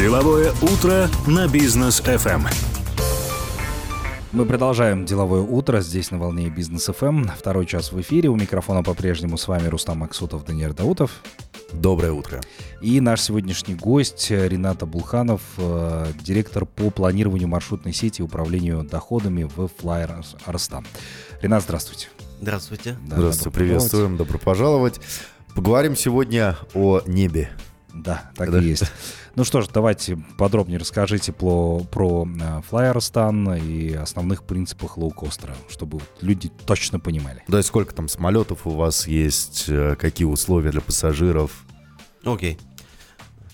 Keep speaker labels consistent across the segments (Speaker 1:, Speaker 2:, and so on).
Speaker 1: Деловое утро на бизнес FM.
Speaker 2: Мы продолжаем деловое утро здесь на волне бизнес FM. Второй час в эфире. У микрофона по-прежнему с вами Рустам Максутов, Даниэль Даутов.
Speaker 3: Доброе утро.
Speaker 2: И наш сегодняшний гость Рената Булханов, э, директор по планированию маршрутной сети и управлению доходами в Flyer Арстам. Ренат, здравствуйте.
Speaker 4: Здравствуйте.
Speaker 3: Да, Здравствуйте, приветствуем, добро пожаловать. Поговорим сегодня о небе.
Speaker 2: Да, так да. и есть. Ну что ж, давайте подробнее расскажите про, про FlyArystan и основных принципах лоукостера, чтобы люди точно понимали.
Speaker 3: Да, и сколько там самолетов у вас есть, э, какие условия для пассажиров?
Speaker 4: Окей.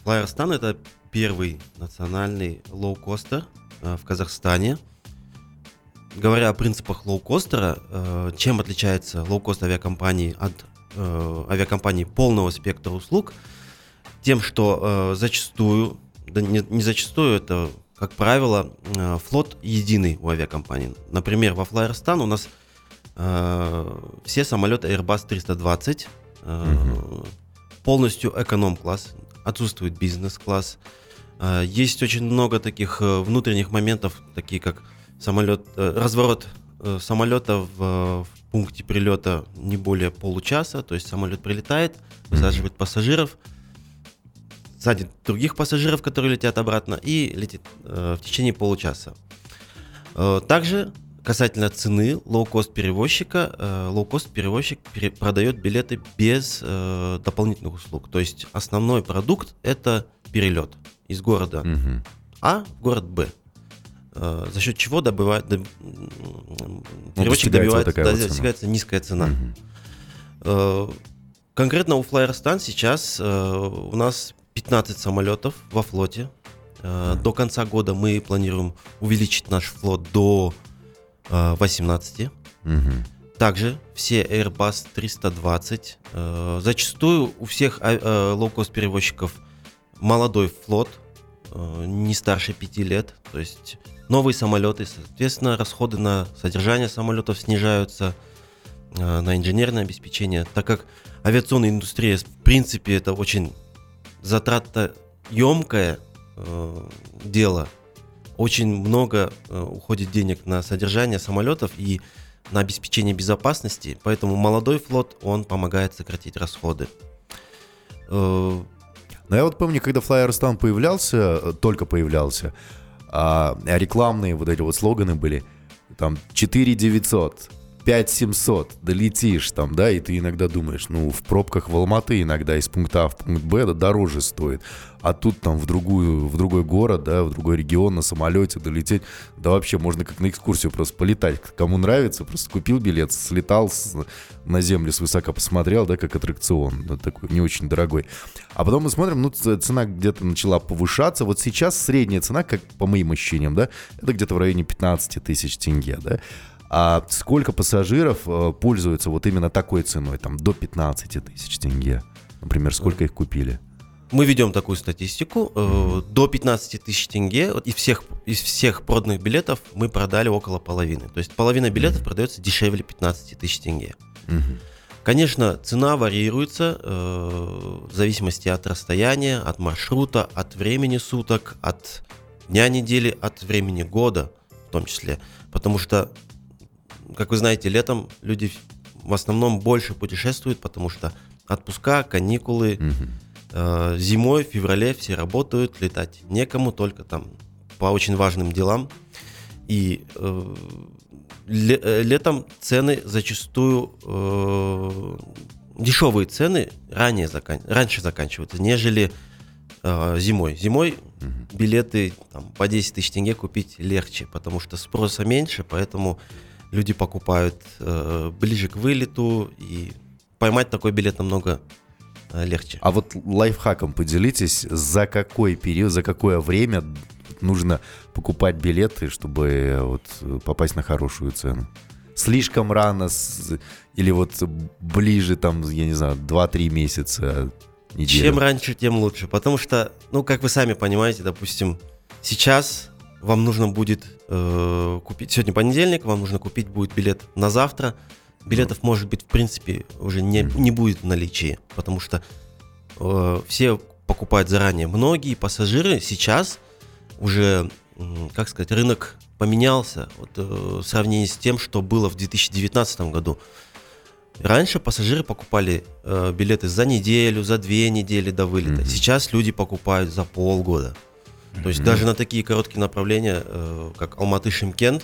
Speaker 4: Окей. FlyArystan это первый национальный лоукостер э, в Казахстане. Говоря о принципах лоукостера, э, чем отличается лоукост авиакомпании от авиакомпании полного спектра услуг – тем, что э, зачастую, да не, не зачастую, это, как правило, э, флот единый у авиакомпаний. Например, во Flyerstan у нас э, все самолеты Airbus 320, э, угу. полностью эконом-класс, отсутствует бизнес-класс. Э, есть очень много таких э, внутренних моментов, такие как самолет, э, разворот э, самолета в, в пункте прилета не более получаса, то есть самолет прилетает, высаживает пассажиров, сзади других пассажиров, которые летят обратно, и летит э, в течение получаса. Э, также касательно цены лоукост перевозчика, э, лоукост перевозчик пере- продает билеты без э, дополнительных услуг. То есть основной продукт это перелет из города угу. А в город Б. Э, за счет чего добывает, доб, ну, перевозчик добивает, вот да, вот достигается низкая цена. Угу. Конкретно у Flyerstan сейчас э, у нас 15 самолетов во флоте. Э, до конца года мы планируем увеличить наш флот до 18. Угу. Также все Airbus 320. Э, зачастую у всех э, лоукост перевозчиков молодой флот, не старше 5 лет. То есть новые самолеты, соответственно, расходы на содержание самолетов снижаются, на инженерное обеспечение, так как авиационная индустрия, в принципе, это очень затратоемкое э, дело. Очень много э, уходит денег на содержание самолетов и на обеспечение безопасности, поэтому молодой флот, он помогает сократить расходы.
Speaker 3: Э, Но я вот помню, когда Flyerstan появлялся, э, только появлялся, а рекламные вот эти вот слоганы были, там 4900, 5700 долетишь там, да, и ты иногда думаешь, ну, в пробках в Алматы иногда из пункта А в пункт Б это дороже стоит. А тут там в, другую, в другой город, да, в другой регион на самолете долететь, да вообще можно как на экскурсию просто полетать. Кому нравится, просто купил билет, слетал с, на землю свысока, посмотрел, да, как аттракцион, да, такой не очень дорогой. А потом мы смотрим, ну, цена где-то начала повышаться. Вот сейчас средняя цена, как по моим ощущениям, да, это где-то в районе 15 тысяч тенге, да. А сколько пассажиров э, пользуются вот именно такой ценой, там до 15 тысяч тенге? Например, сколько их купили?
Speaker 4: Мы ведем такую статистику. Mm-hmm. До 15 тысяч тенге из всех, из всех проданных билетов мы продали около половины. То есть половина билетов mm-hmm. продается дешевле 15 тысяч тенге. Mm-hmm. Конечно, цена варьируется э, в зависимости от расстояния, от маршрута, от времени суток, от дня недели, от времени года в том числе. Потому что как вы знаете, летом люди в основном больше путешествуют, потому что отпуска, каникулы. Угу. Э, зимой, в феврале все работают, летать некому, только там по очень важным делам. И э, ле, э, летом цены зачастую э, дешевые цены ранее закан, раньше заканчиваются, нежели э, зимой. Зимой угу. билеты там, по 10 тысяч тенге купить легче, потому что спроса меньше, поэтому люди покупают э, ближе к вылету, и поймать такой билет намного э, легче.
Speaker 3: А вот лайфхаком поделитесь, за какой период, за какое время нужно покупать билеты, чтобы э, вот попасть на хорошую цену? Слишком рано с, или вот ближе, там, я не знаю, 2-3 месяца,
Speaker 4: неделю? Чем раньше, тем лучше, потому что, ну, как вы сами понимаете, допустим, сейчас вам нужно будет э, купить, сегодня понедельник, вам нужно купить будет билет на завтра. Билетов, может быть, в принципе, уже не, не будет в наличии, потому что э, все покупают заранее. Многие пассажиры сейчас уже, м, как сказать, рынок поменялся вот, э, в сравнении с тем, что было в 2019 году. Раньше пассажиры покупали э, билеты за неделю, за две недели до вылета.
Speaker 3: Мгм.
Speaker 4: Сейчас люди покупают за полгода. То есть даже на такие короткие направления, э, как Алматы-Шимкент,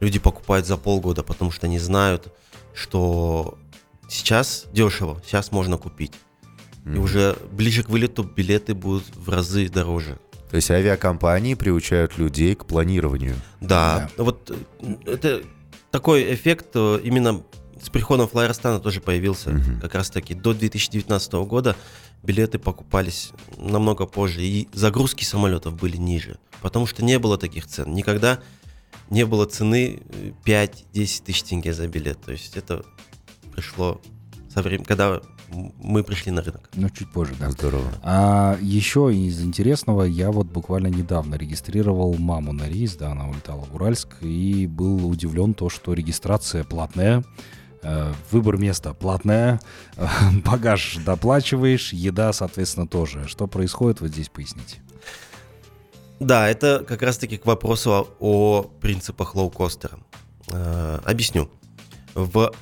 Speaker 4: люди покупают за полгода, потому что они знают, что сейчас дешево, сейчас можно купить. И уже ближе к вылету билеты будут в разы дороже.
Speaker 3: То есть авиакомпании приучают людей к планированию.
Speaker 4: Да, вот э, это такой эффект э, именно с приходом Флайерстана тоже появился.
Speaker 3: Мгм.
Speaker 4: Как раз таки до 2019 года билеты покупались намного позже, и загрузки самолетов были ниже, потому что не было таких цен. Никогда не было цены э, 5-10 тысяч тенге за билет. То есть это пришло со временем, когда мы пришли на рынок.
Speaker 2: Ну, чуть позже, да.
Speaker 3: Здорово.
Speaker 2: А еще из интересного, я вот буквально недавно регистрировал маму на рейс, да, она улетала в Уральск, и был удивлен то, что регистрация платная, э, выбор места платная, багаж доплачиваешь, еда, соответственно, тоже. Что происходит, вот здесь поясните.
Speaker 4: Да, это как раз-таки к вопросу о, принципах лоукостера. Э, объясню. В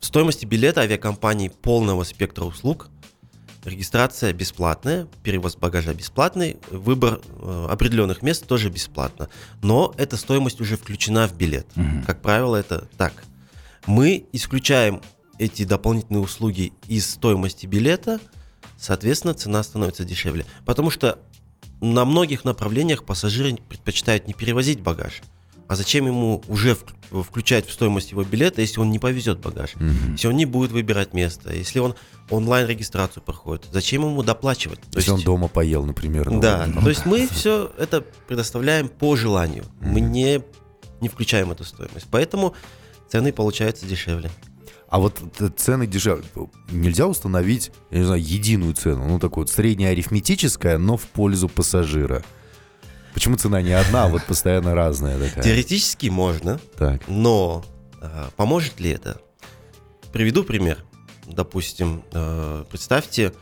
Speaker 4: стоимости билета авиакомпании полного спектра услуг регистрация бесплатная, перевоз багажа бесплатный, выбор э, определенных мест тоже бесплатно. Но эта стоимость уже включена в билет.
Speaker 2: Мгм.
Speaker 4: Как правило, это так. Мы исключаем эти дополнительные услуги из стоимости билета, соответственно, цена становится дешевле. Потому что на многих направлениях пассажиры предпочитают не перевозить багаж. А зачем ему уже вк- включать в стоимость его билета, если он не повезет багаж?
Speaker 3: Мгм.
Speaker 4: Если он не будет выбирать место, если он онлайн-регистрацию проходит, зачем ему доплачивать? То
Speaker 3: Если он
Speaker 4: есть-
Speaker 3: дома поел, например. ну,
Speaker 4: да,
Speaker 3: ну,
Speaker 4: то есть мы все это предоставляем по желанию. Мы
Speaker 3: Мгм.
Speaker 4: не, не включаем эту стоимость. Поэтому цены получаются дешевле.
Speaker 3: А вот цены дешевле. Нельзя установить, я не знаю, единую цену, ну такую вот среднеарифметическая, но в пользу пассажира. Почему цена не одна, а вот постоянно разная такая?
Speaker 4: Теоретически можно,
Speaker 3: Так.
Speaker 4: но э, поможет ли это? Приведу пример. Допустим, э, представьте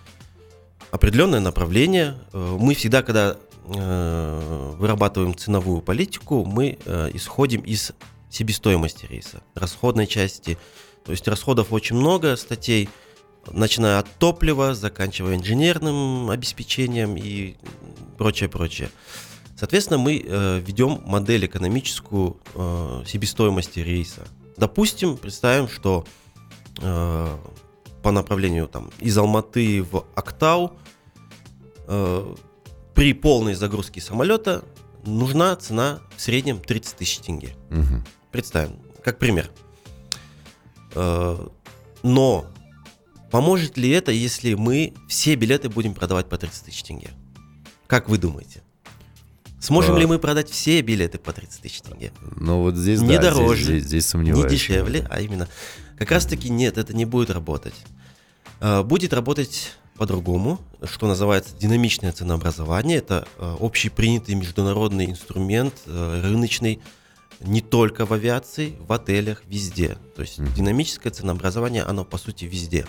Speaker 4: определенное направление. Э, мы всегда, когда э, вырабатываем ценовую политику, мы э, исходим из себестоимости рейса, расходной части. То есть расходов очень много статей, начиная от топлива, заканчивая инженерным обеспечением и прочее, прочее. Соответственно, мы э, ведем модель экономическую э, себестоимости рейса. Допустим, представим, что э, по направлению там, из Алматы в Актау э, при полной загрузке самолета нужна цена в среднем 30 тысяч тенге.
Speaker 3: Мгм.
Speaker 4: Представим, как пример. Э, Но поможет ли это, если мы все билеты будем продавать по 30 тысяч тенге? Как вы думаете? Сможем
Speaker 3: А.
Speaker 4: ли мы продать все билеты по 30 тысяч тенге?
Speaker 3: Ну вот здесь,
Speaker 4: Не
Speaker 3: да, здесь-
Speaker 4: дороже,
Speaker 3: здесь, здесь
Speaker 4: Не
Speaker 3: сомневаюсь.
Speaker 4: дешевле, а именно. Как раз таки нет, это не будет работать. Э, Будет работать по-другому, что называется динамичное ценообразование. Это общепринятый международный инструмент, рыночный, не только в авиации, в отелях, везде. То есть
Speaker 3: Мгм.
Speaker 4: динамическое ценообразование, оно по сути везде.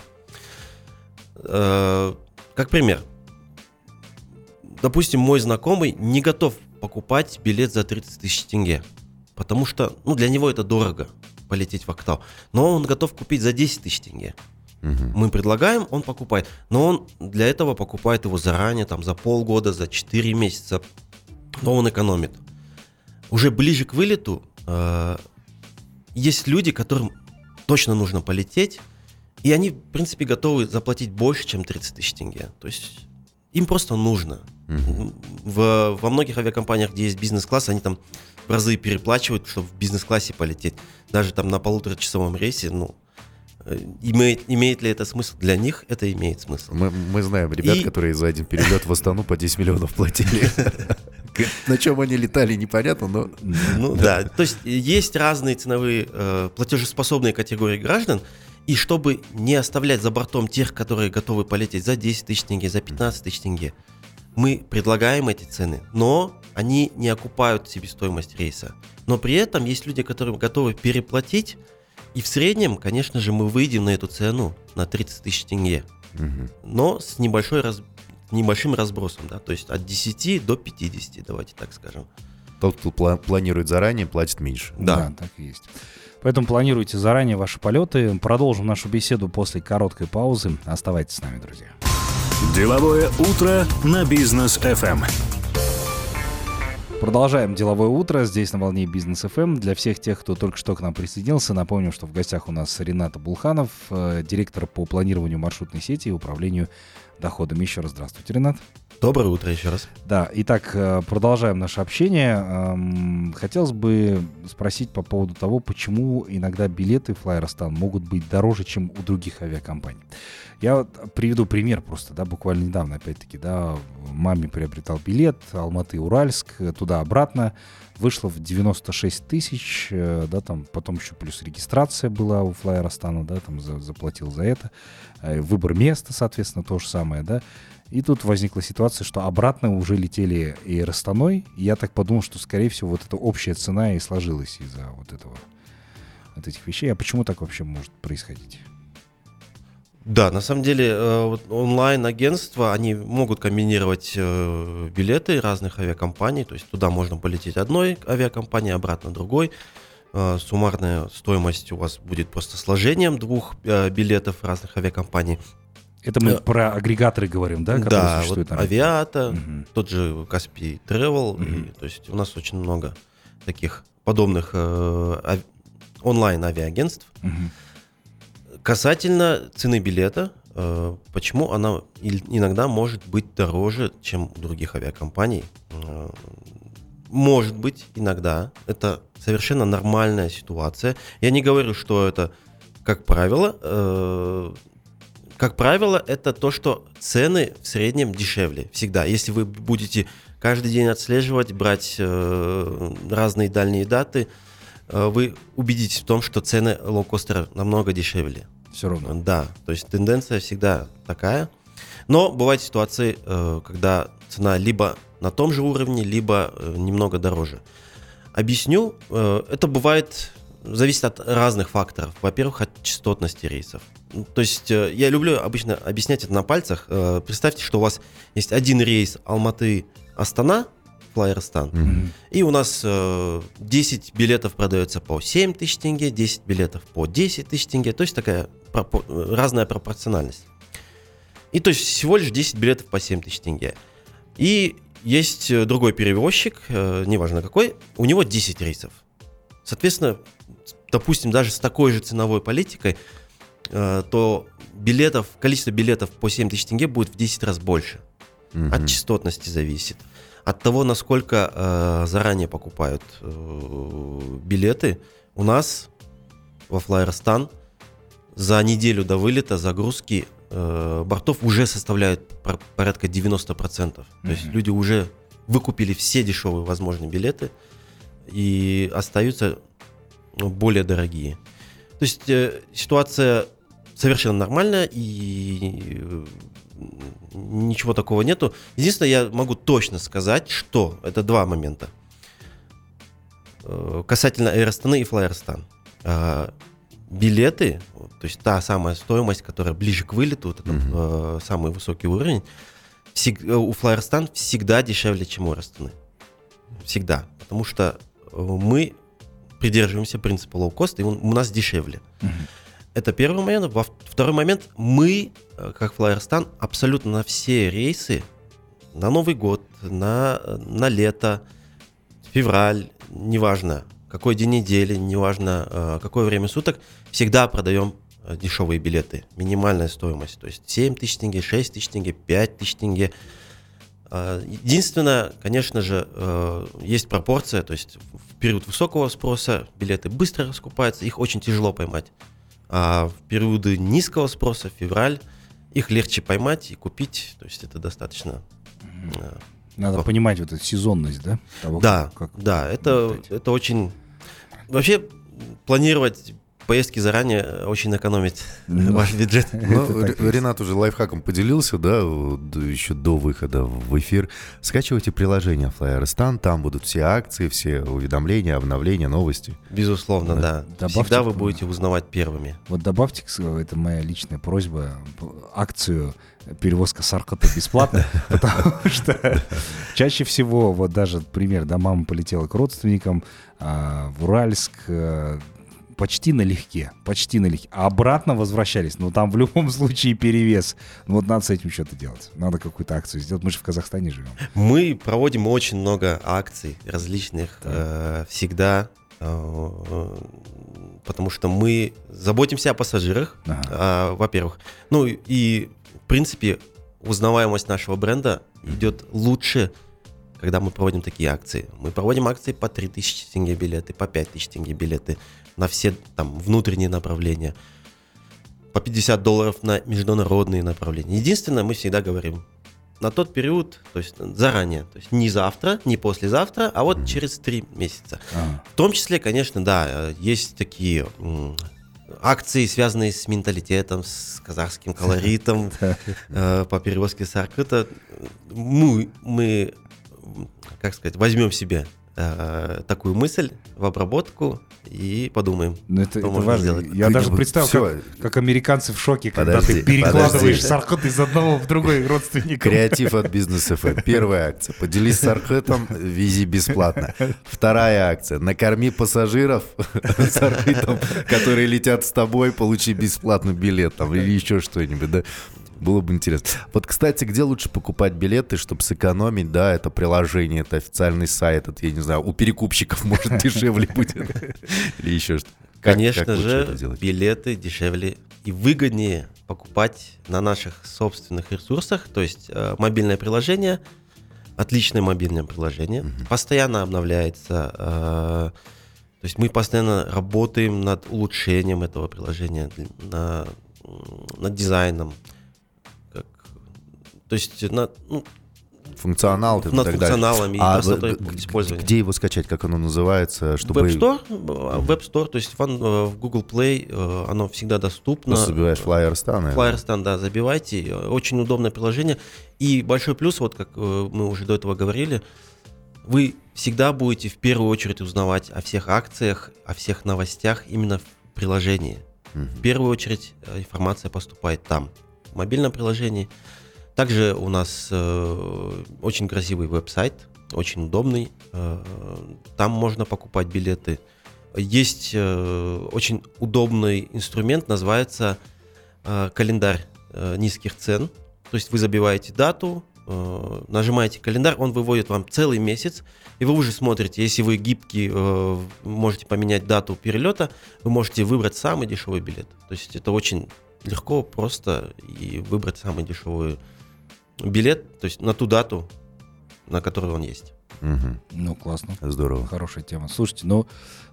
Speaker 4: Э, Как пример. Допустим, мой знакомый не готов покупать билет за 30 тысяч тенге, потому что ну, для него это дорого полететь в Актау. Но он готов купить за 10 тысяч тенге.
Speaker 3: Мгм.
Speaker 4: Мы предлагаем, он покупает. Но он для этого покупает его заранее, там, за полгода, за 4 месяца. Но он экономит. Уже ближе к вылету э, есть люди, которым точно нужно полететь, и они, в принципе, готовы заплатить больше, чем 30 тысяч тенге. То есть им просто нужно.
Speaker 3: Мгм.
Speaker 4: В, во многих авиакомпаниях, где есть бизнес-класс, они там в разы переплачивают, чтобы в бизнес-классе полететь. Даже там на полуторачасовом рейсе, ну, имеет, имеет ли это смысл? Для них это имеет смысл.
Speaker 3: Мы, мы знаем ребят,
Speaker 4: И-
Speaker 3: которые за один перелет в Астану по 10 миллионов платили. На чем они летали, непонятно, но...
Speaker 4: Ну да, то есть э, есть разные ценовые э, платежеспособные категории граждан, и чтобы не оставлять за бортом тех, которые готовы полететь за 10 тысяч тенге, за 15 тысяч тенге, мы предлагаем эти цены, но они не окупают себестоимость рейса. Но при этом есть люди, которые готовы переплатить, и в среднем, конечно же, мы выйдем на эту цену, на 30 тысяч тенге,
Speaker 3: Мгм.
Speaker 4: но с небольшой раз- небольшим разбросом, да, то есть от 10 до 50, давайте так скажем.
Speaker 3: Тот, кто пла- планирует заранее, платит меньше.
Speaker 4: Да.
Speaker 2: так и есть. Поэтому планируйте заранее ваши полеты. Продолжим нашу беседу после короткой паузы. Оставайтесь с нами, друзья.
Speaker 1: Деловое утро на бизнес FM.
Speaker 2: Продолжаем деловое утро здесь на волне бизнес FM. Для всех тех, кто только что к нам присоединился, напомню, что в гостях у нас Рената Булханов, э, директор по планированию маршрутной сети и управлению доходами. Еще раз здравствуйте, Ренат.
Speaker 4: Доброе утро еще раз.
Speaker 2: Да, итак, э, продолжаем наше общение. Эм, Хотелось бы спросить по поводу того, почему иногда билеты Флайерстан могут быть дороже, чем у других авиакомпаний. Я приведу пример просто, да, буквально недавно, опять-таки, да, маме приобретал билет Алматы-Уральск, э, туда-обратно, вышло в 96 тысяч, э, да, там потом еще плюс регистрация была у Флайерстана, да, там за- заплатил за это, выбор места, соответственно, то же самое, да, и тут возникла ситуация, что обратно уже летели и Ростаной. И я так подумал, что, скорее всего, вот эта общая цена и сложилась из-за вот этого, от этих вещей. А почему так вообще может происходить?
Speaker 4: Да, на самом деле э, онлайн-агентства, они могут комбинировать э, билеты разных авиакомпаний, то есть туда можно полететь одной авиакомпании, обратно другой. Э, Суммарная стоимость у вас будет просто сложением двух билетов разных авиакомпаний.
Speaker 2: Это мы
Speaker 4: Э,
Speaker 2: про агрегаторы говорим, да?
Speaker 4: Да, вот? Авиата,
Speaker 2: Мгм.
Speaker 4: тот же Каспий Travel, и, то есть у нас очень много таких подобных э, ав- онлайн-авиагентств.
Speaker 2: Мгм.
Speaker 4: Касательно цены билета, э, почему она иногда может быть дороже, чем у других авиакомпаний? Э, Может быть, иногда. Это совершенно нормальная ситуация. Я не говорю, что это, как правило, э, как правило, это то, что цены в среднем дешевле. Всегда. Если вы будете каждый день отслеживать, брать э, разные дальние даты, э, вы убедитесь в том, что цены лоукостера намного дешевле.
Speaker 2: Все равно.
Speaker 4: Да, то есть тенденция всегда такая. Но бывают ситуации, э, когда цена либо на том же уровне, либо э, немного дороже. Объясню, э, это бывает, зависит от разных факторов. Во-первых, от частотности рейсов. То есть э, я люблю обычно объяснять это на пальцах. Э, Представьте, что у вас есть один рейс Алматы-Астана, Флайерстан,
Speaker 2: Мгм.
Speaker 4: и у нас э, 10 билетов продается по 7 тысяч тенге, 10 билетов по 10 тысяч тенге. То есть такая э, разная пропорциональность. И то есть всего лишь 10 билетов по 7 тысяч тенге. И есть э, другой перевозчик, э, неважно какой, у него 10 рейсов. Соответственно, допустим, даже с такой же ценовой политикой, э, то билетов, количество билетов по 7 тысяч тенге будет в 10 раз больше.
Speaker 3: Мгм.
Speaker 4: От частотности зависит. От того, насколько э, заранее покупают э, билеты, у нас во Флайерстан за неделю до вылета загрузки э, бортов уже составляют пор- порядка 90%. То есть люди уже выкупили все дешевые возможные билеты и остаются ну, более дорогие. То есть э, ситуация совершенно нормальная и э, ничего такого нету. Единственное, я могу точно сказать, что это два момента. Э, Касательно Аэростана и Флайерстан. Э, Билеты, то есть та самая стоимость, которая ближе к вылету, вот этот
Speaker 3: Мгм.
Speaker 4: э, самый высокий уровень, всег- э, у Флайерстан всегда дешевле, чем у Аэростаны. Всегда. Потому что мы придерживаемся принципа лоу-коста, и он у нас дешевле.
Speaker 2: Мгм.
Speaker 4: Это первый момент. Во второй момент, мы, э, как FlyArystan, абсолютно на все рейсы, на Новый год, на, на лето, февраль, неважно, какой день недели, неважно, э, какое время суток, всегда продаем э, дешевые билеты. Минимальная стоимость. То есть 7 тысяч тенге, 6 тысяч тенге, 5 тысяч тенге. Э, Единственное, конечно же, э, есть пропорция, то есть в период высокого спроса билеты быстро раскупаются, их очень тяжело поймать. А в периоды низкого спроса, февраль, их легче поймать и купить, то есть это достаточно... э,
Speaker 2: Надо
Speaker 4: Ох.
Speaker 2: понимать вот эту сезонность, да? того,
Speaker 4: Да,
Speaker 2: как- как-
Speaker 4: да, это,
Speaker 2: летать.
Speaker 4: это очень... Вообще планировать поездки заранее э, очень экономит
Speaker 2: Ну,
Speaker 4: ваш бюджет.
Speaker 3: Ну. Ренат уже лайфхаком поделился, да, еще до выхода в эфир. Скачивайте приложение Flyerstan, там будут все акции, все уведомления, обновления, новости.
Speaker 4: Безусловно, да. Всегда вы будете узнавать первыми.
Speaker 2: Вот добавьте, это моя личная просьба, акцию перевозка саркота бесплатно, потому что чаще всего, вот даже пример, да, мама полетела к родственникам а, в Уральск, э, почти налегке, почти налегке, а обратно возвращались, но там в любом случае перевес. Ну вот надо с этим что-то делать, надо какую-то акцию сделать, мы же в Казахстане живем.
Speaker 4: Мы проводим очень много акций различных э, всегда, э, потому что мы заботимся о пассажирах,
Speaker 2: Ага.
Speaker 4: а, во-первых. Ну и, в принципе, узнаваемость нашего бренда идет лучше, когда мы проводим такие акции. Мы проводим акции по 3000 тенге билеты, по 5000 тенге билеты на все там внутренние направления, по 50 долларов на международные направления. Единственное, мы всегда говорим, на тот период, то есть заранее, то есть не завтра, не послезавтра, а вот через три месяца.
Speaker 2: А,
Speaker 4: В том числе, конечно, да, есть такие акции, связанные с менталитетом, с казахским колоритом э, по перевозке саркыта. Мы, мы, как сказать, возьмем себе э, такую мысль в обработку и подумаем.
Speaker 2: Ну это,
Speaker 4: Что
Speaker 2: это
Speaker 4: можно
Speaker 2: важно.
Speaker 4: сделать?
Speaker 2: Я даже
Speaker 3: Вы-
Speaker 2: представил, как, как американцы в шоке, когда
Speaker 3: Подожди,
Speaker 2: ты перекладываешь
Speaker 3: подожди.
Speaker 2: саркот из одного в другой родственника.
Speaker 3: Креатив от бизнес ФМ. Первая акция. Поделись с Архетом, вези бесплатно. Вторая акция. Накорми пассажиров с Архетом, которые летят с тобой, получи бесплатный билет там, или еще что-нибудь, да? Было бы интересно. Вот, кстати, где лучше покупать билеты, чтобы сэкономить, да, это приложение, это официальный сайт, это, я не знаю, у перекупщиков, может, дешевле будет. Или еще что
Speaker 4: Конечно же, билеты дешевле и выгоднее покупать на наших собственных ресурсах, то есть э, мобильное приложение, отличное мобильное приложение, постоянно обновляется. э, то есть мы постоянно работаем над улучшением этого приложения, над дизайном. То есть на, ну,
Speaker 3: Функционал и
Speaker 4: над
Speaker 3: так далее.
Speaker 4: и
Speaker 3: А
Speaker 4: простотой использования.
Speaker 3: где его скачать, как оно называется, чтобы...
Speaker 4: Web Store, Web Store, то есть вон, э, в Google Play э, оно всегда доступно.
Speaker 3: Просто забиваешь Flyerstan. и-
Speaker 4: Flyerstan, да, забивайте. Очень удобное приложение. И большой плюс, вот как э, мы уже до этого говорили, вы всегда будете в первую очередь узнавать о всех акциях, о всех новостях именно в приложении.
Speaker 3: Мгм.
Speaker 4: В первую очередь информация поступает там, в мобильном приложении. Также у нас э, очень красивый веб-сайт, очень удобный. Э, там можно покупать билеты. Есть э, очень удобный инструмент, называется календарь низких цен. То есть вы забиваете дату, нажимаете календарь, он выводит вам целый месяц, и вы уже смотрите, если вы гибкий, можете поменять дату перелета, вы можете выбрать самый дешевый билет. То есть это очень легко, просто и выбрать самый дешевый билет, то есть на ту дату, на которую он есть.
Speaker 3: Мгм.
Speaker 2: Ну, классно.
Speaker 3: Здорово.
Speaker 2: Хорошая тема. Слушайте, ну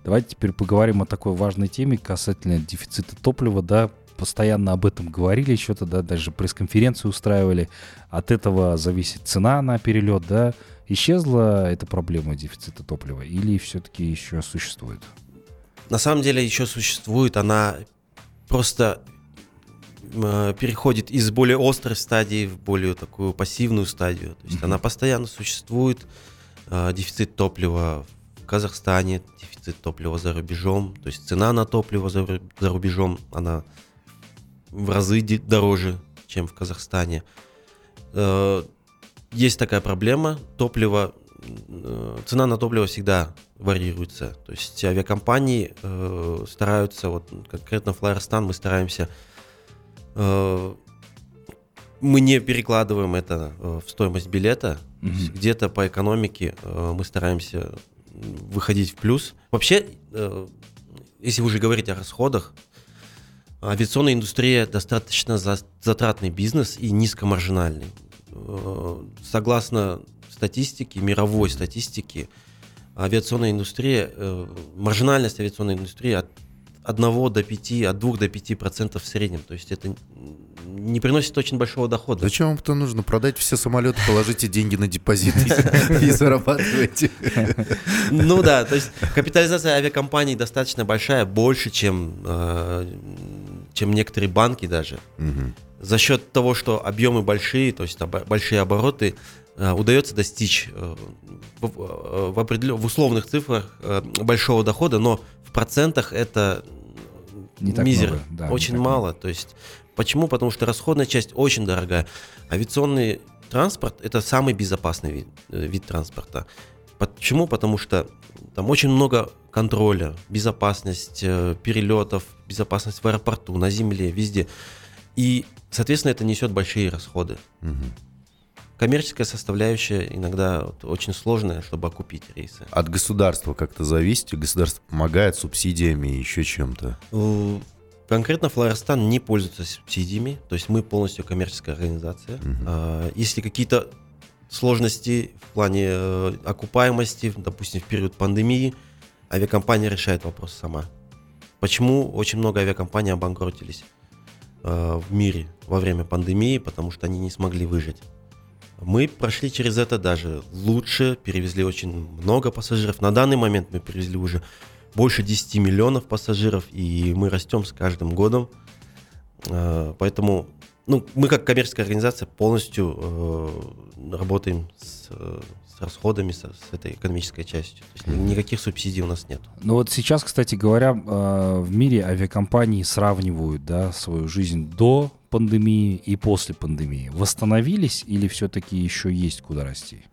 Speaker 2: давайте теперь поговорим о такой важной теме касательно дефицита топлива, да, постоянно об этом говорили, что-то, да, даже пресс-конференцию устраивали. От этого зависит цена на перелет, да. Исчезла эта проблема дефицита топлива или все-таки еще существует?
Speaker 4: На самом деле еще существует, она просто переходит из более острой стадии в более такую пассивную стадию. То есть
Speaker 2: Мгм.
Speaker 4: она постоянно существует. Э, дефицит топлива в Казахстане, дефицит топлива за рубежом. То есть цена на топливо за, ру- за рубежом, она в разы дороже, чем в Казахстане. Э, есть такая проблема. Топливо, э, цена на топливо всегда варьируется. То есть авиакомпании э, стараются, вот конкретно Flyerstan мы стараемся, э, мы не перекладываем это э, в стоимость билета.
Speaker 2: Мгм.
Speaker 4: Где-то по экономике э, мы стараемся выходить в плюс. Вообще, э, если уже говорить о расходах, авиационная индустрия достаточно за- затратный бизнес и низкомаржинальный. Э, Согласно статистике, мировой статистике, авиационная индустрия, э, маржинальность авиационной индустрии от 1 до 5, от 2 до 5 процентов в среднем. То есть это не приносит очень большого дохода.
Speaker 3: Зачем вам то нужно? Продать все самолеты, положите деньги на депозит и зарабатывайте.
Speaker 4: Ну да, то есть капитализация авиакомпаний достаточно большая, больше, чем, э, чем некоторые банки даже. За счет того, что объемы большие, то есть большие обороты, удается достичь э, в, в, определен... в условных цифрах большого дохода, но в процентах это
Speaker 2: не так
Speaker 4: мизер,
Speaker 2: много, да,
Speaker 4: очень мало. То есть почему? Потому что расходная часть очень дорогая. Авиационный транспорт это самый безопасный вид, э, вид транспорта. Почему? Потому что там очень много контроля, безопасность э, перелетов, безопасность в аэропорту, на земле, везде. И, соответственно, это несет большие расходы.
Speaker 3: Мгм.
Speaker 4: Коммерческая составляющая иногда вот очень сложная, чтобы окупить рейсы.
Speaker 3: От государства как-то зависит? Государство помогает субсидиями и еще чем-то?
Speaker 4: Конкретно Флайерстан не пользуется субсидиями, то есть мы полностью коммерческая организация. А, Если какие-то сложности в плане э, окупаемости, допустим, в период пандемии, авиакомпания решает вопрос сама. Почему очень много авиакомпаний обанкротились э, в мире во время пандемии? Потому что они не смогли выжить. Мы прошли через это даже лучше, перевезли очень много пассажиров. На данный момент мы перевезли уже больше 10 миллионов пассажиров, и мы растем с каждым годом. Э, Поэтому ну, мы как коммерческая организация полностью э, работаем с, э, с расходами, со- с этой экономической частью. То есть никаких субсидий у нас нет.
Speaker 2: Ну вот сейчас, кстати говоря, в мире авиакомпании сравнивают да, свою жизнь до пандемии и после пандемии. Восстановились или все-таки еще есть куда расти?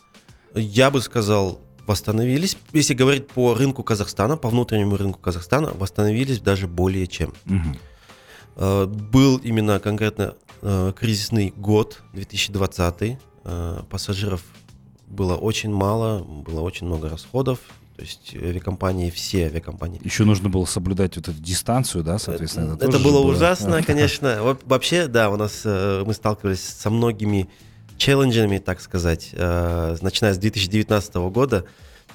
Speaker 4: Я бы сказал, восстановились. Если говорить по рынку Казахстана, по внутреннему рынку Казахстана, восстановились даже более чем. Э, Был именно конкретно э, кризисный год, 2020. Э, Пассажиров было очень мало, было очень много расходов. То есть авиакомпании, все авиакомпании.
Speaker 2: Еще нужно было соблюдать вот эту дистанцию, да, соответственно.
Speaker 4: Это,
Speaker 2: тоже
Speaker 4: было ужасно, конечно. Во- Вообще, да, у нас э, мы сталкивались со многими челленджами, так сказать, э, начиная с 2019 года.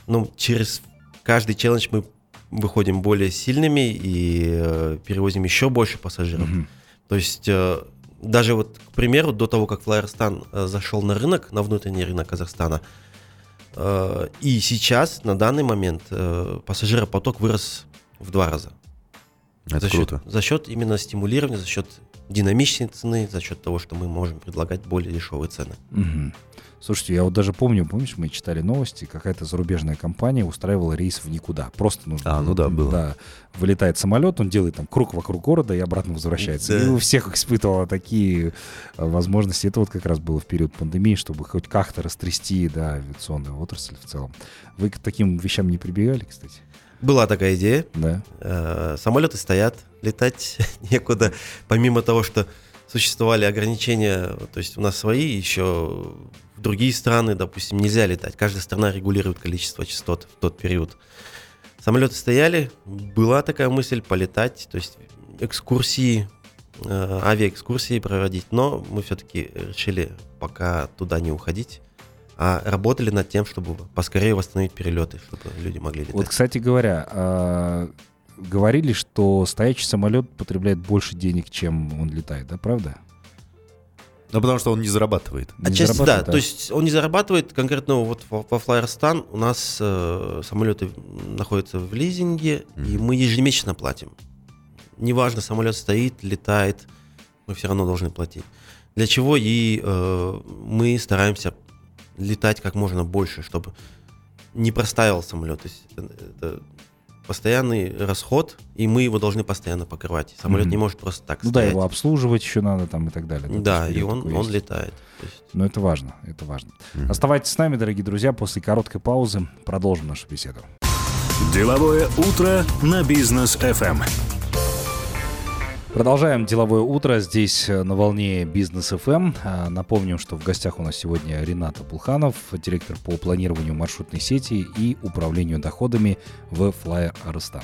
Speaker 4: Ну, через каждый челлендж мы выходим более сильными и э, перевозим еще больше пассажиров.
Speaker 2: Мгм.
Speaker 4: То есть даже вот, к примеру, до того, как э, зашел на рынок, на внутренний рынок Казахстана, и сейчас, на данный момент, э, пассажиропоток вырос в два раза.
Speaker 3: Это
Speaker 4: за
Speaker 3: круто.
Speaker 4: Счет, за счет именно стимулирования, за счет динамичной цены, за счет того, что мы можем предлагать более дешевые цены.
Speaker 2: Мгм. Слушайте, я вот даже помню, помнишь, мы читали новости, какая-то зарубежная компания устраивала рейс в никуда. Просто нужно...
Speaker 3: А, ну да, было.
Speaker 2: Да, вылетает самолет, он делает там круг вокруг города и обратно возвращается.
Speaker 4: Да.
Speaker 2: И у всех испытывала такие э, возможности. Это вот как раз было в период пандемии, чтобы хоть как-то растрясти, да, авиационную отрасль в целом. Вы к таким вещам не прибегали, кстати?
Speaker 4: Была такая идея.
Speaker 2: Да.
Speaker 4: Э, самолеты стоят, летать некуда. Помимо того, что существовали ограничения, то есть у нас свои, еще в другие страны, допустим, нельзя летать. Каждая страна регулирует количество частот в тот период. Самолеты стояли, была такая мысль полетать, то есть экскурсии, э, авиаэкскурсии проводить, но мы все-таки решили пока туда не уходить, а работали над тем, чтобы поскорее восстановить перелеты, чтобы люди могли летать.
Speaker 2: Вот, кстати говоря, а, говорили, что стоячий самолет потребляет больше денег, чем он летает, да, правда?
Speaker 3: Ну, потому что он не зарабатывает.
Speaker 2: Не
Speaker 4: Отчасти да,
Speaker 2: зарабатывает,
Speaker 4: то есть он не зарабатывает конкретно вот во, во Flyerstan у нас э, самолеты находятся в лизинге, и мы ежемесячно платим. Неважно, самолет стоит, летает, мы все равно должны платить. Для чего и э, мы стараемся летать как можно больше, чтобы не простаивал самолет. То есть это, это постоянный расход, и мы его должны постоянно покрывать. Самолет
Speaker 2: Мгм.
Speaker 4: не может просто так
Speaker 2: Ну да,
Speaker 4: стоять.
Speaker 2: его обслуживать еще надо там и так далее.
Speaker 4: Да,
Speaker 2: есть
Speaker 4: и он, он
Speaker 2: есть.
Speaker 4: летает. Есть
Speaker 2: Но это важно, это важно.
Speaker 3: Мгм.
Speaker 2: Оставайтесь с нами, дорогие друзья. После короткой паузы продолжим нашу беседу.
Speaker 1: Деловое утро на бизнес FM.
Speaker 2: Продолжаем деловое утро здесь э, на волне Бизнес ФМ. А, Напомним, что в гостях у нас сегодня Ренат Абулханов, директор по планированию маршрутной сети и управлению доходами в Flyer Арстан.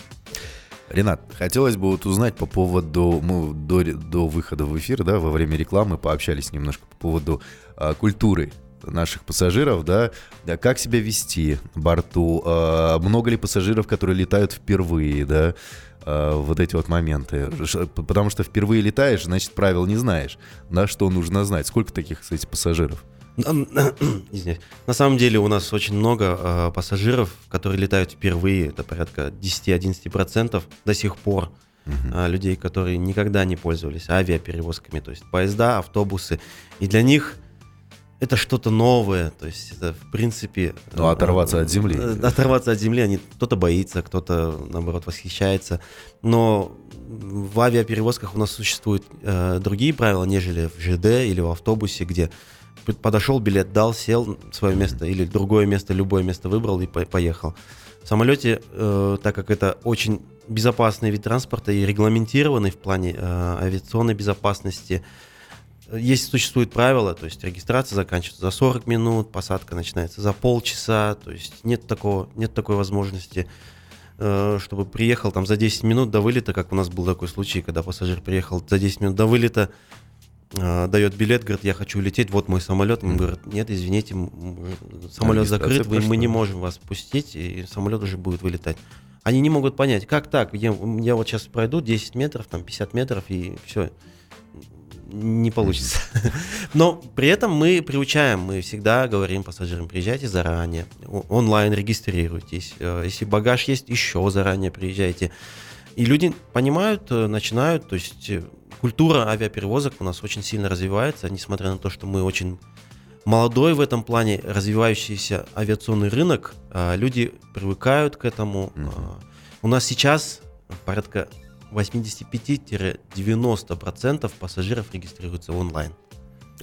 Speaker 3: Ренат, хотелось бы вот узнать по поводу, мы до, ре- до выхода в эфир, да, во время рекламы пообщались немножко по поводу а, культуры наших пассажиров, да, да, как себя вести борту, а, много ли пассажиров, которые летают впервые, да, э, вот эти вот моменты. Потому что впервые летаешь, значит, правил не знаешь. Да, что нужно знать. Сколько таких, кстати, пассажиров?
Speaker 4: Извиняюсь. На самом деле у нас очень много э, пассажиров, которые летают впервые, это порядка 10-11% до сих пор. а, людей, которые никогда не пользовались авиаперевозками, то есть поезда, автобусы. И для них это что-то новое, то есть это в принципе...
Speaker 3: Ну, оторваться от земли.
Speaker 4: э, Оторваться от земли, они, кто-то боится, кто-то, наоборот, восхищается. Но в авиаперевозках у нас существуют э, другие правила, нежели в ЖД или в автобусе, где подошел, билет дал, сел свое место или другое место, любое место выбрал и по- поехал. В самолете, э, так как это очень безопасный вид транспорта и регламентированный в плане э, авиационной безопасности, есть существуют правила, то есть регистрация заканчивается за 40 минут, посадка начинается за полчаса, то есть нет такого, нет такой возможности, э, чтобы приехал там за 10 минут до вылета, как у нас был такой случай, когда пассажир приехал за 10 минут до вылета, э, дает билет, говорит, я хочу лететь, вот мой самолет. Ему говорят, нет, извините, м, самолет закрыт, вы- мы не можем вас пустить, и самолет уже будет вылетать. Они не могут понять, как так, я, я вот сейчас пройду 10 метров, там 50 метров, и все, не получится. Но при этом мы приучаем, мы всегда говорим пассажирам, приезжайте заранее, онлайн регистрируйтесь, Э, если багаж есть, еще заранее приезжайте. И люди понимают, э, начинают, то есть э, культура авиаперевозок у нас очень сильно развивается, несмотря на то, что мы очень молодой в этом плане, развивающийся авиационный рынок, люди привыкают к этому. У нас сейчас порядка 85-90% пассажиров регистрируются онлайн.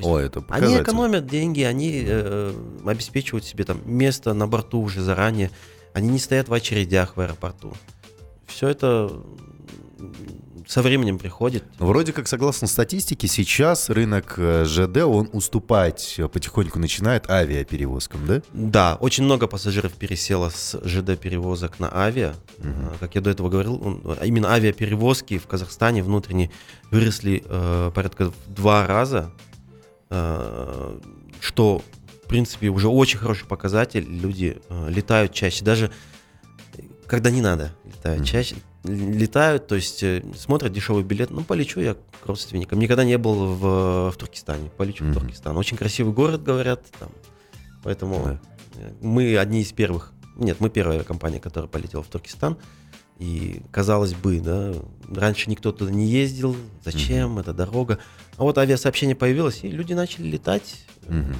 Speaker 3: О, это
Speaker 4: они
Speaker 3: показатель.
Speaker 4: экономят деньги, они э, обеспечивают себе там место на борту уже заранее, они не стоят в очередях в аэропорту. Все это со временем приходит.
Speaker 3: Вроде как, согласно статистике, сейчас рынок э, ЖД, он уступать э, потихоньку начинает авиаперевозкам, да?
Speaker 4: Да, очень много пассажиров пересело с ЖД перевозок на авиа. А, Как я до этого говорил, он- а именно авиаперевозки в Казахстане внутренние выросли э, порядка в два раза, э, что в принципе уже очень хороший показатель. Люди э, летают чаще, даже когда не надо, летают
Speaker 3: Мгм.
Speaker 4: чаще. Летают, то есть э, смотрят дешевый билет, ну полечу я к родственникам. Никогда не был в, в Туркестане, полечу
Speaker 3: Мгм.
Speaker 4: в Туркестан. Очень красивый город, говорят, там. Поэтому
Speaker 3: Да.
Speaker 4: э, мы одни из первых. Нет, мы первая компания, которая полетела в Туркестан. И казалось бы, да, раньше никто туда не ездил, зачем, это дорога. А вот авиасообщение появилось, и люди начали летать,
Speaker 3: Мгм.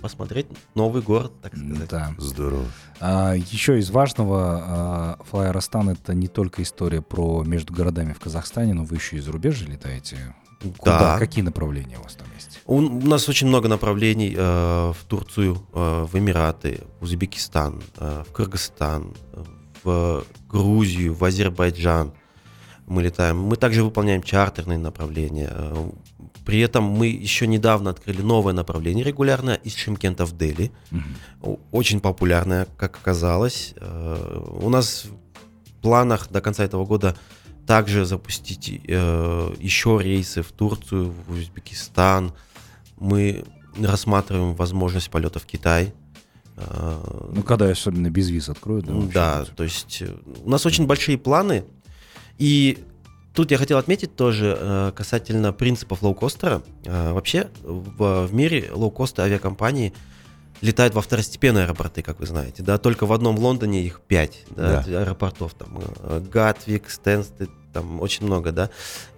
Speaker 4: Посмотреть новый город, так сказать.
Speaker 2: Да.
Speaker 3: Здорово.
Speaker 2: А, еще из важного, а, Флайеростан это не только история про между городами в Казахстане, но вы еще и за рубеж летаете. Куда?
Speaker 4: Да.
Speaker 2: Какие направления у вас там есть?
Speaker 4: У, у нас очень много направлений э, в Турцию, э, в Эмираты, в Узбекистан, э, в Кыргызстан, э, в Грузию, в Азербайджан. Мы летаем. Мы также выполняем чартерные направления. При этом мы еще недавно открыли новое направление регулярное из Шимкента в Дели. О- Очень популярное, как оказалось. Э, У нас в планах до конца этого года также запустить э, еще рейсы в Турцию, в Узбекистан. Мы рассматриваем возможность полета в Китай. Э,
Speaker 2: Ну, когда особенно без виз откроют. Да, вообще
Speaker 4: да, то есть у нас очень большие планы. И тут я хотел отметить тоже э, касательно принципов лоукостера. Э, Вообще в, мире лоукосты авиакомпании летают во второстепенные аэропорты, как вы знаете. Да, только в одном Лондоне их пять да, аэропортов. Там э, Гатвик, Стэнстед, там очень много, да.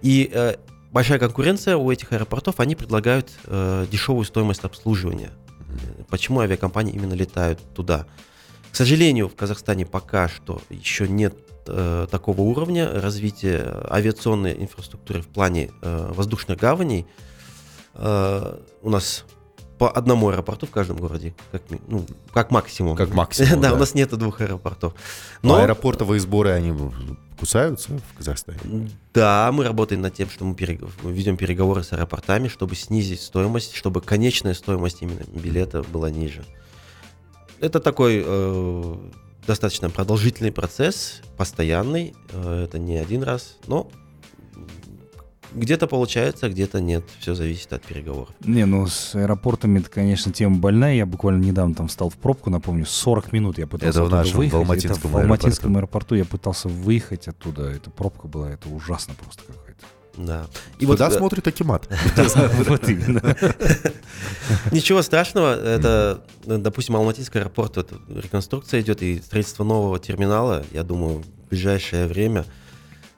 Speaker 4: И э, большая конкуренция у этих аэропортов, они предлагают э, дешевую стоимость обслуживания. Почему авиакомпании именно летают туда? К сожалению, в Казахстане пока что еще нет э, такого уровня развития авиационной инфраструктуры в плане э, воздушных гаваней. Э, у нас по одному аэропорту в каждом городе, как, ну, как максимум.
Speaker 3: Как максимум,
Speaker 4: да,
Speaker 3: да.
Speaker 4: у нас нету двух аэропортов.
Speaker 3: Но
Speaker 4: Но
Speaker 3: аэропортовые сборы, они кусаются в Казахстане?
Speaker 4: Да, мы работаем над тем, что мы перег- ведем переговоры с аэропортами, чтобы снизить стоимость, чтобы конечная стоимость именно билета была ниже. Это такой э, достаточно продолжительный процесс, постоянный. э, это не один раз, но где-то получается, где-то нет. Все зависит от переговоров.
Speaker 2: Не, ну с аэропортами, это, конечно, тема больная. Я буквально недавно там встал в пробку, напомню, 40 минут я пытался
Speaker 3: Это в нашем, в
Speaker 2: выехать.
Speaker 3: Алматинском
Speaker 2: Это в Алматинском аэропорту я пытался выехать оттуда. Это пробка была, это ужасно просто какая-то.
Speaker 4: Да.
Speaker 3: И Куда
Speaker 4: э,
Speaker 3: смотрит Акимат?
Speaker 2: Вот именно.
Speaker 4: Ничего страшного. Это, э, допустим, Алматинский аэропорт, вот, реконструкция идет и строительство нового терминала. Я думаю, в ближайшее время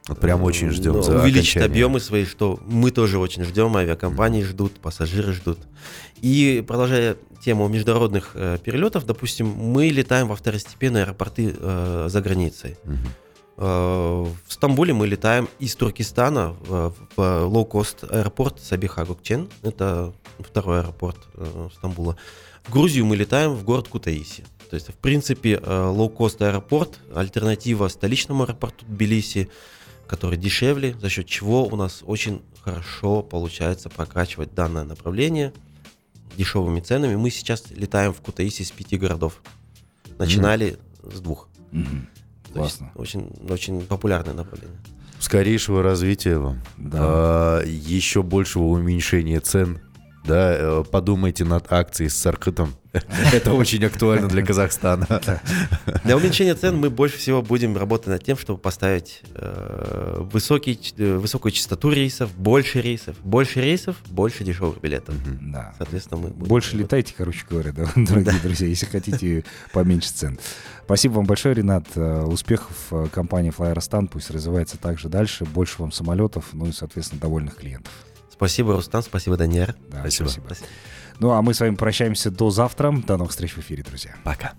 Speaker 3: Вот Прям очень ждем
Speaker 4: ну,
Speaker 3: за
Speaker 4: увеличить
Speaker 3: окончание.
Speaker 4: объемы свои, что мы тоже очень ждем, авиакомпании ждут, пассажиры ждут. И продолжая тему международных э, перелетов, допустим, мы летаем во второстепенные аэропорты э, за границей.
Speaker 3: Мгм.
Speaker 4: Э, В Стамбуле мы летаем из Туркестана в, в лоу-кост аэропорт Сабиха Гокчен. Это второй аэропорт э, Стамбула. В Грузию мы летаем в город Кутаиси. То есть, в принципе, э, лоу-кост аэропорт, альтернатива столичному аэропорту Тбилиси, который дешевле, за счет чего у нас очень хорошо получается прокачивать данное направление дешевыми ценами. Мы сейчас летаем в Кутаиси с пяти городов. Начинали с двух.
Speaker 2: Мгм. Классно.
Speaker 4: Очень, очень популярное направление.
Speaker 3: Скорейшего развития вам.
Speaker 2: Да.
Speaker 3: А, еще большего уменьшения цен. Да, э, подумайте над акцией с Саркытом. Это очень актуально для Казахстана.
Speaker 4: Для уменьшения цен мы больше всего будем работать над тем, чтобы поставить э, высокий, э, высокую частоту рейсов, больше рейсов, больше рейсов, больше дешевых билетов.
Speaker 2: Да.
Speaker 4: Соответственно, мы будем
Speaker 2: Больше
Speaker 4: работать.
Speaker 2: летайте, короче говоря, да, дорогие друзья, если хотите поменьше цен. Спасибо вам большое, Ренат. Успехов компании Flyerstan. Пусть развивается также дальше. Больше вам самолетов, ну и, соответственно, довольных клиентов.
Speaker 4: Спасибо, Рустам, спасибо, Даниэр.
Speaker 2: Да,
Speaker 3: Спасибо.
Speaker 2: спасибо. Ну а мы с вами прощаемся до завтра. До новых встреч в эфире, друзья.
Speaker 3: Пока.